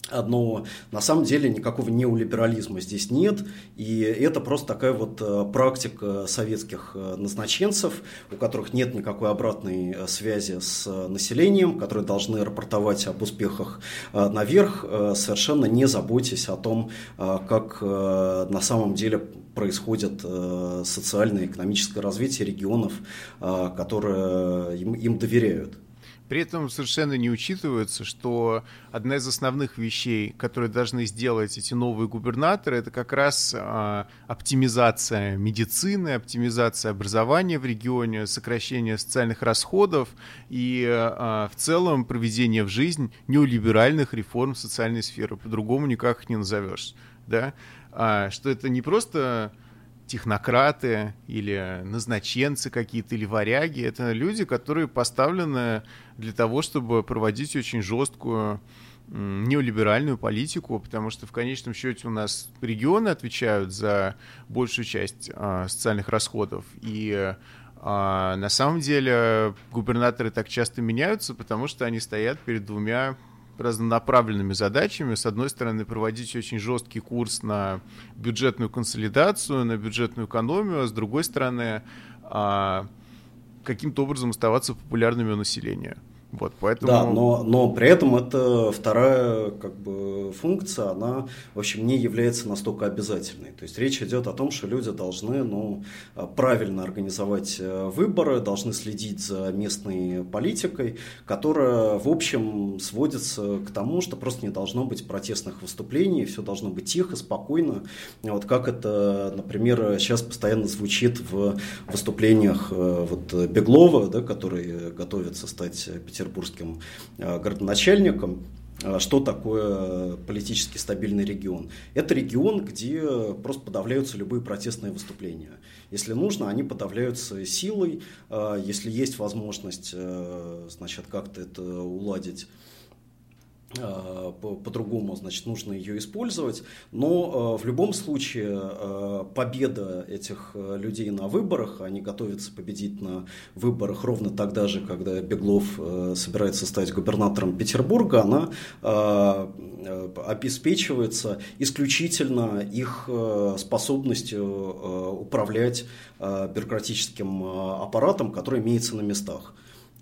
одно, на самом деле никакого неолиберализма здесь нет, и это просто такая вот э, практика советских э, назначенцев, у которых нет никакой обратной э, связи с населением, которые должны рапортовать об успехах наверх, совершенно не заботясь о том, как на самом деле происходит социальное и экономическое развитие регионов, которые им доверяют. При этом совершенно не учитывается, что одна из основных вещей, которые должны сделать эти новые губернаторы, это как раз э, оптимизация медицины, оптимизация образования в регионе, сокращение социальных расходов и э, в целом проведение в жизнь неолиберальных реформ социальной сферы. По-другому никак их не назовешь. Да? А, что это не просто технократы или назначенцы какие-то, или варяги. Это люди, которые поставлены для того, чтобы проводить очень жесткую неолиберальную политику, потому что в конечном счете у нас регионы отвечают за большую часть а, социальных расходов. И а, на самом деле губернаторы так часто меняются, потому что они стоят перед двумя разнонаправленными задачами. С одной стороны, проводить очень жесткий курс на бюджетную консолидацию, на бюджетную экономию, а с другой стороны, а, каким-то образом оставаться популярными у населения. Вот, поэтому... Да, но, но при этом это вторая как бы, функция, она, в общем, не является настолько обязательной. То есть речь идет о том, что люди должны ну, правильно организовать э, выборы, должны следить за местной политикой, которая, в общем, сводится к тому, что просто не должно быть протестных выступлений, все должно быть тихо, спокойно. Вот как это, например, сейчас постоянно звучит в выступлениях э, вот, Беглова, да, который готовится стать петербургским э, городоначальником, э, что такое политически стабильный регион. Это регион, где просто подавляются любые протестные выступления. Если нужно, они подавляются силой. Э, если есть возможность значит, как-то это уладить по-другому, значит, нужно ее использовать. Но э, в любом случае э, победа этих людей на выборах, они готовятся победить на выборах ровно тогда же, когда Беглов собирается стать губернатором Петербурга, она обеспечивается исключительно их способностью управлять бюрократическим аппаратом, который имеется на местах.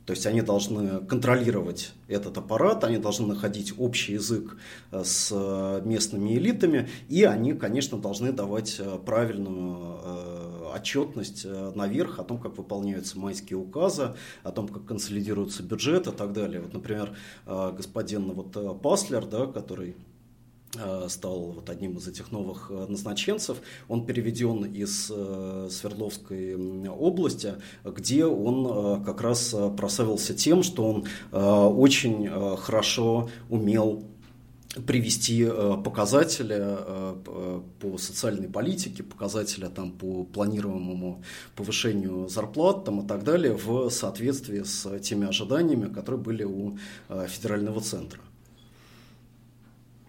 То есть они должны контролировать этот аппарат, они должны находить общий язык э, с э, местными элитами, и они, конечно, должны давать э, правильную отчетность наверх о том, как выполняются майские указы, о том, как консолидируется бюджет и так далее. Вот, например, господин вот Паслер, да, который стал вот одним из этих новых э, назначенцев. Он переведен из э, Свердловской области, где он как раз прославился тем, что он очень хорошо умел привести показатели по социальной политике, показатели там, по планируемому повышению зарплат там, и так далее в соответствии с теми ожиданиями, которые были у федерального центра.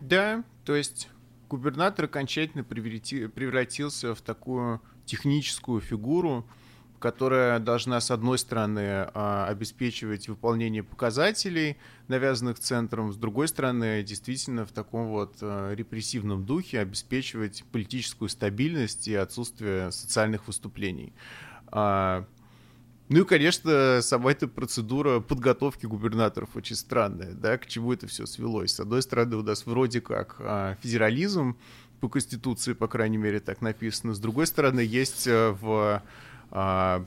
Да, то есть губернатор окончательно превратился в такую техническую фигуру, которая должна, с одной стороны, а, обеспечивать выполнение показателей, навязанных центром, с другой стороны, действительно в таком вот а, репрессивном духе обеспечивать политическую стабильность и отсутствие социальных выступлений. Ну и, конечно, сама эта процедура подготовки губернаторов очень странная, да, к чему это все свелось. С одной стороны, у нас вроде как а, федерализм по Конституции, по крайней мере, так написано. С другой стороны, есть э, в а,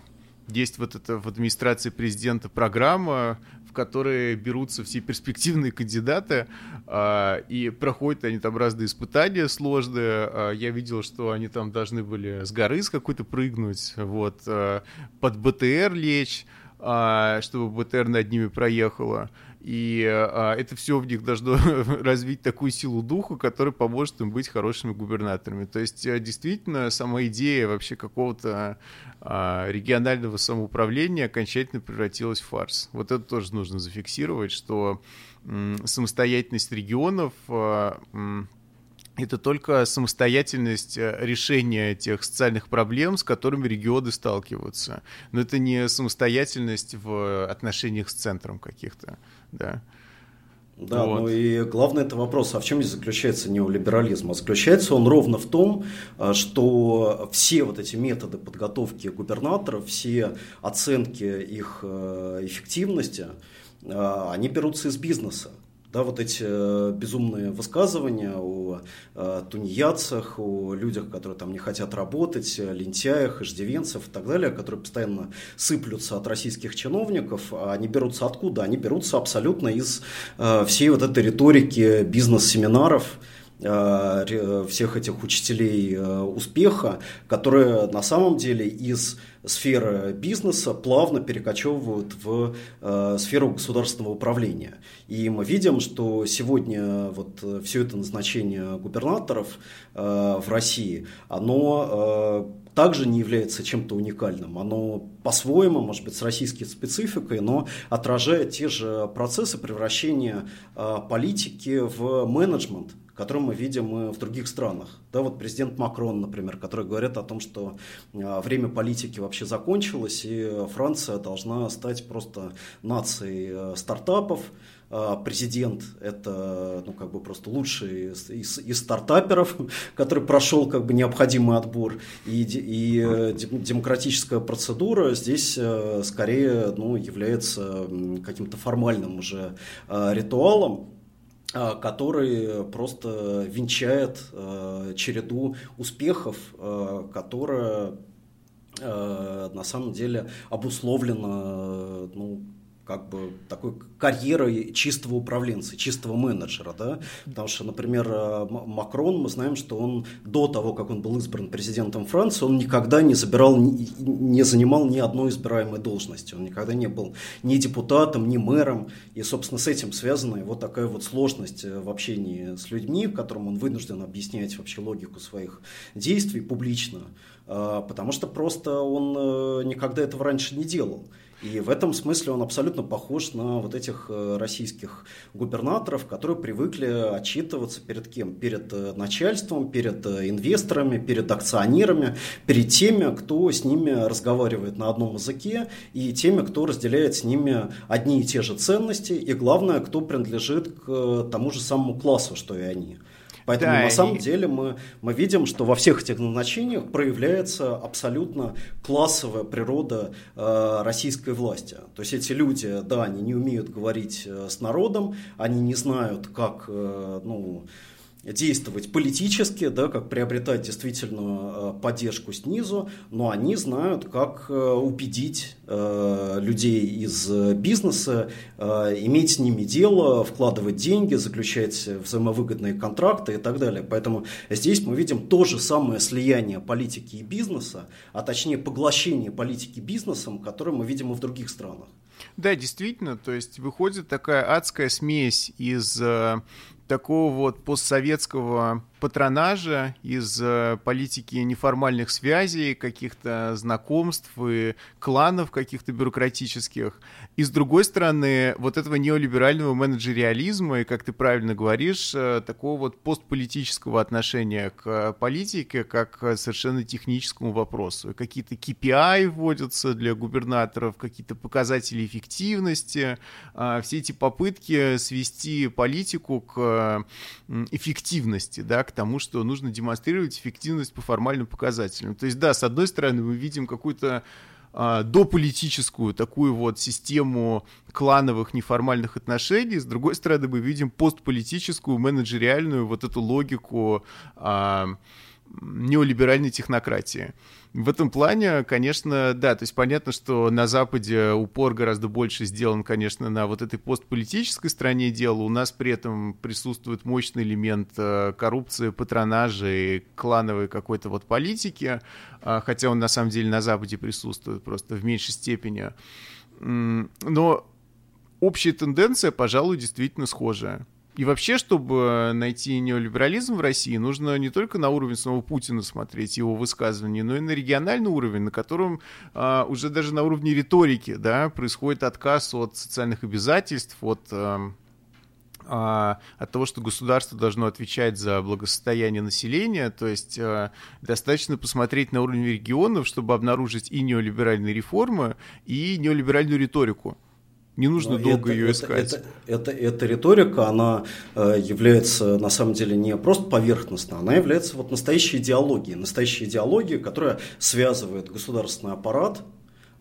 есть вот это в администрации президента программа, в которой берутся все перспективные кандидаты, э, и проходят они там разные испытания сложные. Э, я видел, что они там должны были с горы с какой-то прыгнуть, вот, э, под БТР лечь, чтобы БТР над ними проехала. И а, это все в них должно развить такую силу духа, которая поможет им быть хорошими губернаторами. То есть э, действительно сама идея вообще какого-то а, регионального самоуправления окончательно превратилась в фарс. Вот это тоже нужно зафиксировать, что самостоятельность регионов а, это только самостоятельность э, решения тех социальных проблем, с которыми регионы сталкиваются. Но это не самостоятельность в отношениях с центром каких-то, да. Да, вот. ну и главный это вопрос, а в чем здесь заключается неолиберализм? А заключается он ровно в том, э, что все вот эти методы подготовки губернаторов, все оценки их э, эффективности, они берутся из бизнеса. Да, вот эти э, безумные высказывания о э, тунеядцах, о людях, которые там не хотят работать, лентяях, иждивенцев и так далее, которые постоянно сыплются от российских чиновников, а они берутся откуда? Они берутся абсолютно из э, всей вот этой риторики бизнес-семинаров, всех этих учителей э, успеха, которые на самом деле из сферы бизнеса плавно перекочевывают в э, сферу государственного управления. И мы видим, что сегодня вот все это назначение губернаторов э, в России, оно э, также не является чем-то уникальным. Оно по-своему, может быть, с российской спецификой, но отражает те же процессы превращения э, политики в менеджмент который мы видим в других странах. Да, вот президент Макрон, например, который говорит о том, что а, время политики вообще закончилось, и Франция должна стать просто нацией э, стартапов, а, президент это ну, как бы просто лучший из, из, из стартаперов, который прошел как бы необходимый отбор. И, и э, демократическая процедура здесь э, скорее ну, является каким-то формальным уже ритуалом. А, который просто венчает э, череду успехов, э, которая на самом деле обусловлена ну, как бы такой карьерой чистого управленца, чистого менеджера, да, потому что, например, э, Макрон, мы знаем, что он до того, как он был избран президентом Франции, он никогда не забирал, не занимал ни одной избираемой должности, он никогда не был ни депутатом, ни мэром, и, собственно, с этим связана его такая вот сложность э, в общении с людьми, которым он вынужден объяснять вообще логику своих действий публично, э, потому что просто он никогда этого раньше не делал. И в этом смысле он абсолютно похож на вот этих э, российских губернаторов, которые привыкли отчитываться перед кем? Перед э, начальством, перед э, инвесторами, перед акционерами, перед теми, кто с ними разговаривает на одном языке, и теми, кто разделяет с ними одни и те же ценности, и главное, кто принадлежит к тому же самому классу, что и они. Поэтому да, на самом и... деле мы, мы видим, что во всех этих назначениях проявляется абсолютно классовая природа э, российской власти. То есть эти люди, да, они не умеют говорить э, с народом, они не знают, как, э, ну, действовать политически, да, как приобретать действительно э, поддержку снизу, но они знают, как э, убедить э, людей из бизнеса, иметь с ними дело, вкладывать деньги, заключать взаимовыгодные контракты и так далее. Поэтому здесь мы видим то же самое слияние политики и бизнеса, а точнее поглощение политики бизнесом, которое мы видим и в других странах. Да, действительно, то есть выходит такая адская смесь из такого вот постсоветского патронажа, из э, политики неформальных связей, каких-то знакомств и кланов каких-то бюрократических. И с другой стороны, вот этого неолиберального менеджериализма и, как ты правильно говоришь, э, такого вот постполитического отношения к политике как совершенно техническому вопросу. Какие-то KPI вводятся для губернаторов, какие-то показатели эффективности, а все эти попытки свести политику к эффективности, да, к тому, что нужно демонстрировать эффективность по формальным показателям. То есть, да, с одной стороны, мы видим какую-то а, дополитическую такую вот систему клановых неформальных отношений, с другой стороны, мы видим постполитическую, менеджериальную вот эту логику а, неолиберальной технократии. В этом плане, конечно, да, то есть понятно, что на Западе упор гораздо больше сделан, конечно, на вот этой постполитической стороне дела. У нас при этом присутствует мощный элемент э, коррупции, патронажа и клановой какой-то вот политики, а, хотя он на самом деле на Западе присутствует просто в меньшей степени. Но общая тенденция, пожалуй, действительно схожая. И вообще, чтобы найти неолиберализм в России, нужно не только на уровень самого Путина смотреть его высказывания, но и на региональный уровень, на котором а, уже даже на уровне риторики да, происходит отказ от социальных обязательств, от а, от того, что государство должно отвечать за благосостояние населения, то есть а, достаточно посмотреть на уровень регионов, чтобы обнаружить и неолиберальные реформы, и неолиберальную риторику. Не нужно Но долго это, ее искать. Это, это, это, эта риторика, она э, является на самом деле не просто поверхностной, она является вот настоящей идеологией. Настоящей идеологией, которая связывает государственный аппарат,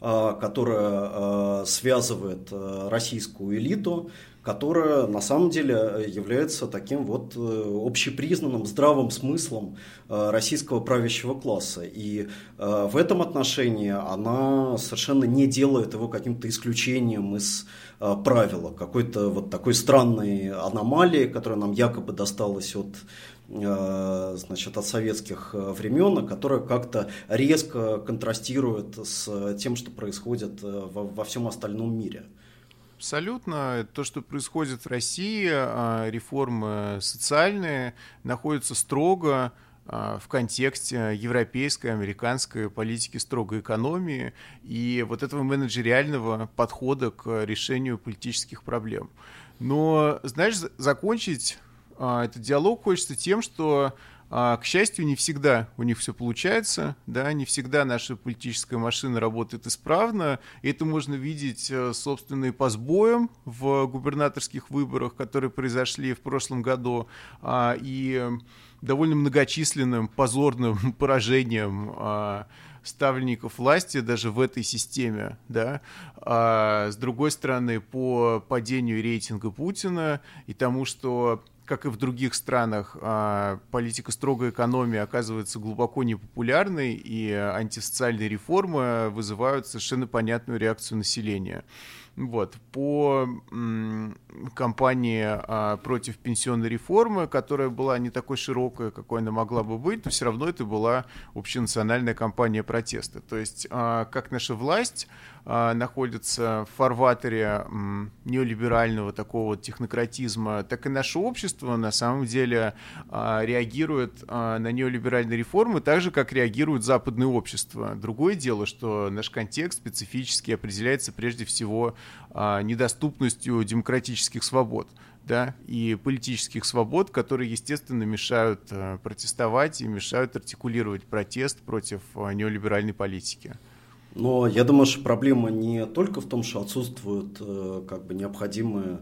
э, которая э, связывает э, российскую элиту, которая на самом деле э, является таким вот э, общепризнанным здравым смыслом э, российского правящего класса. И в этом отношении она совершенно не делает его каким-то исключением из правила, какой-то вот такой странной аномалии, которая нам якобы досталась от значит, от советских времен, которая как-то резко контрастирует с тем, что происходит во, во всем остальном мире. Абсолютно. То, что происходит в России, а, реформы социальные, находятся строго а, в контексте европейской, американской политики строгой экономии и вот этого менеджериального подхода к решению политических проблем. Но, знаешь, закончить а, этот диалог хочется тем, что к счастью, не всегда у них все получается, да, не всегда наша политическая машина работает исправно. И это можно видеть, э, собственно, и по сбоям в губернаторских выборах, которые произошли в прошлом году, а, и довольно многочисленным позорным поражением а, ставленников власти даже в этой системе, да, а с другой стороны, по падению рейтинга Путина и тому, что как и в других странах, а, политика строгой экономии оказывается глубоко непопулярной, и антисоциальные реформы вызывают совершенно понятную реакцию населения. Вот. По кампании а, против пенсионной реформы, которая была не такой широкой, какой она могла бы быть, но все равно это была общенациональная кампания протеста. То есть а, как наша власть а, находится в фарватере неолиберального такого технократизма, так и наше общество на самом деле а, реагирует а, на неолиберальные реформы так же, как реагирует западное общество. Другое дело, что наш контекст специфически определяется прежде всего недоступностью демократических свобод да, и политических свобод, которые, естественно, мешают а, протестовать и мешают артикулировать протест против а, неолиберальной политики. Но я думаю, что проблема не только в том, что отсутствуют э, как бы необходимые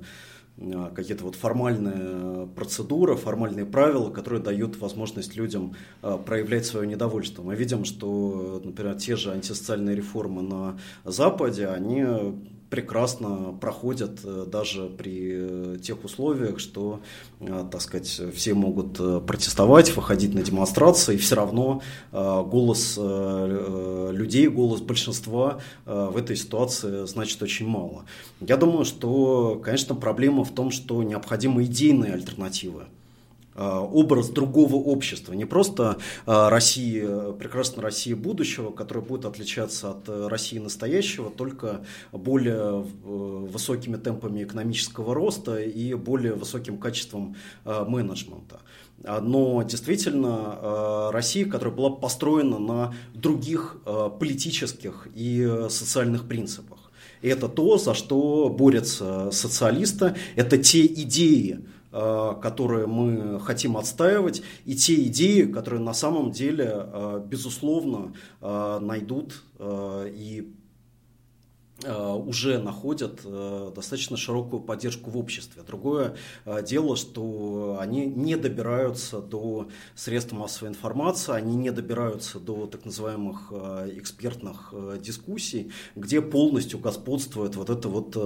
э, какие-то вот формальные процедуры, формальные правила, которые дают возможность людям э, проявлять свое недовольство. Мы видим, что, например, те же антисоциальные реформы на Западе, они прекрасно проходят э, даже при э, тех условиях, что, э, так сказать, все могут протестовать, выходить на демонстрации, и все равно голос людей, голос большинства в этой ситуации значит очень мало. Я думаю, что, конечно, проблема в том, что необходимы идейные альтернативы. Э, образ другого общества, не просто э, России, прекрасной России будущего, которая будет отличаться от э, России настоящего только более высокими темпами экономического роста и более высоким качеством менеджмента. Но действительно Россия, которая была построена на других политических и социальных принципах. И это то, за что борются социалисты, это те идеи, которые мы хотим отстаивать, и те идеи, которые на самом деле, э, безусловно, э, найдут и уже находят достаточно широкую поддержку в обществе. Другое дело, что они не добираются до средств массовой информации, они не добираются до так называемых экспертных дискуссий, где полностью господствует вот это вот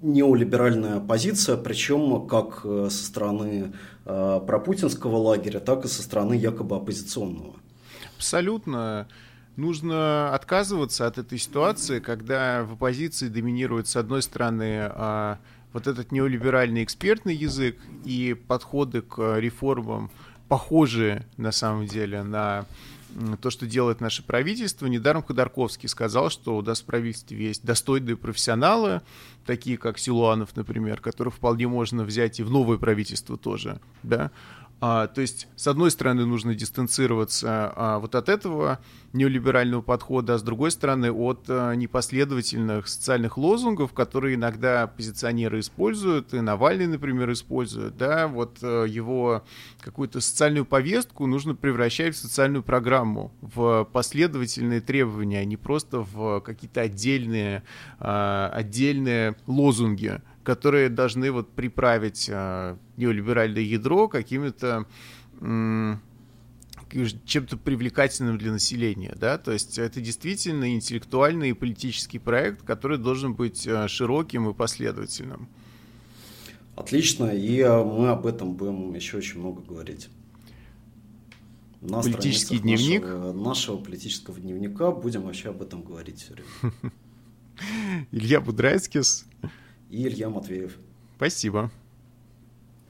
неолиберальная позиция, причем как э, со стороны э, пропутинского лагеря, так и со стороны якобы оппозиционного. Абсолютно. Нужно отказываться от этой ситуации, когда в оппозиции доминирует, с одной стороны, а, вот этот неолиберальный экспертный язык и подходы к реформам, похожие на самом деле на то, что делает наше правительство. Недаром Ходорковский сказал, что у нас в правительстве есть достойные профессионалы, такие как Силуанов, например, которых вполне можно взять и в новое правительство тоже, да, а, то есть, с одной стороны, нужно дистанцироваться а, вот от этого неолиберального подхода, а с другой стороны, от а, непоследовательных социальных лозунгов, которые иногда оппозиционеры используют, и Навальный, например, использует, да, вот а, его какую-то социальную повестку нужно превращать в социальную программу, в последовательные требования, а не просто в какие-то отдельные, а, отдельные лозунги, которые должны вот приправить э, неолиберальное ядро какими-то чем-то привлекательным для населения, да, то есть это действительно интеллектуальный и политический проект, который должен быть э, широким и последовательным. Отлично, и э, мы об этом будем еще очень много говорить. На Политический дневник нашего, нашего политического дневника будем вообще об этом говорить все время. Илья Будрайскис и Илья Матвеев. Спасибо.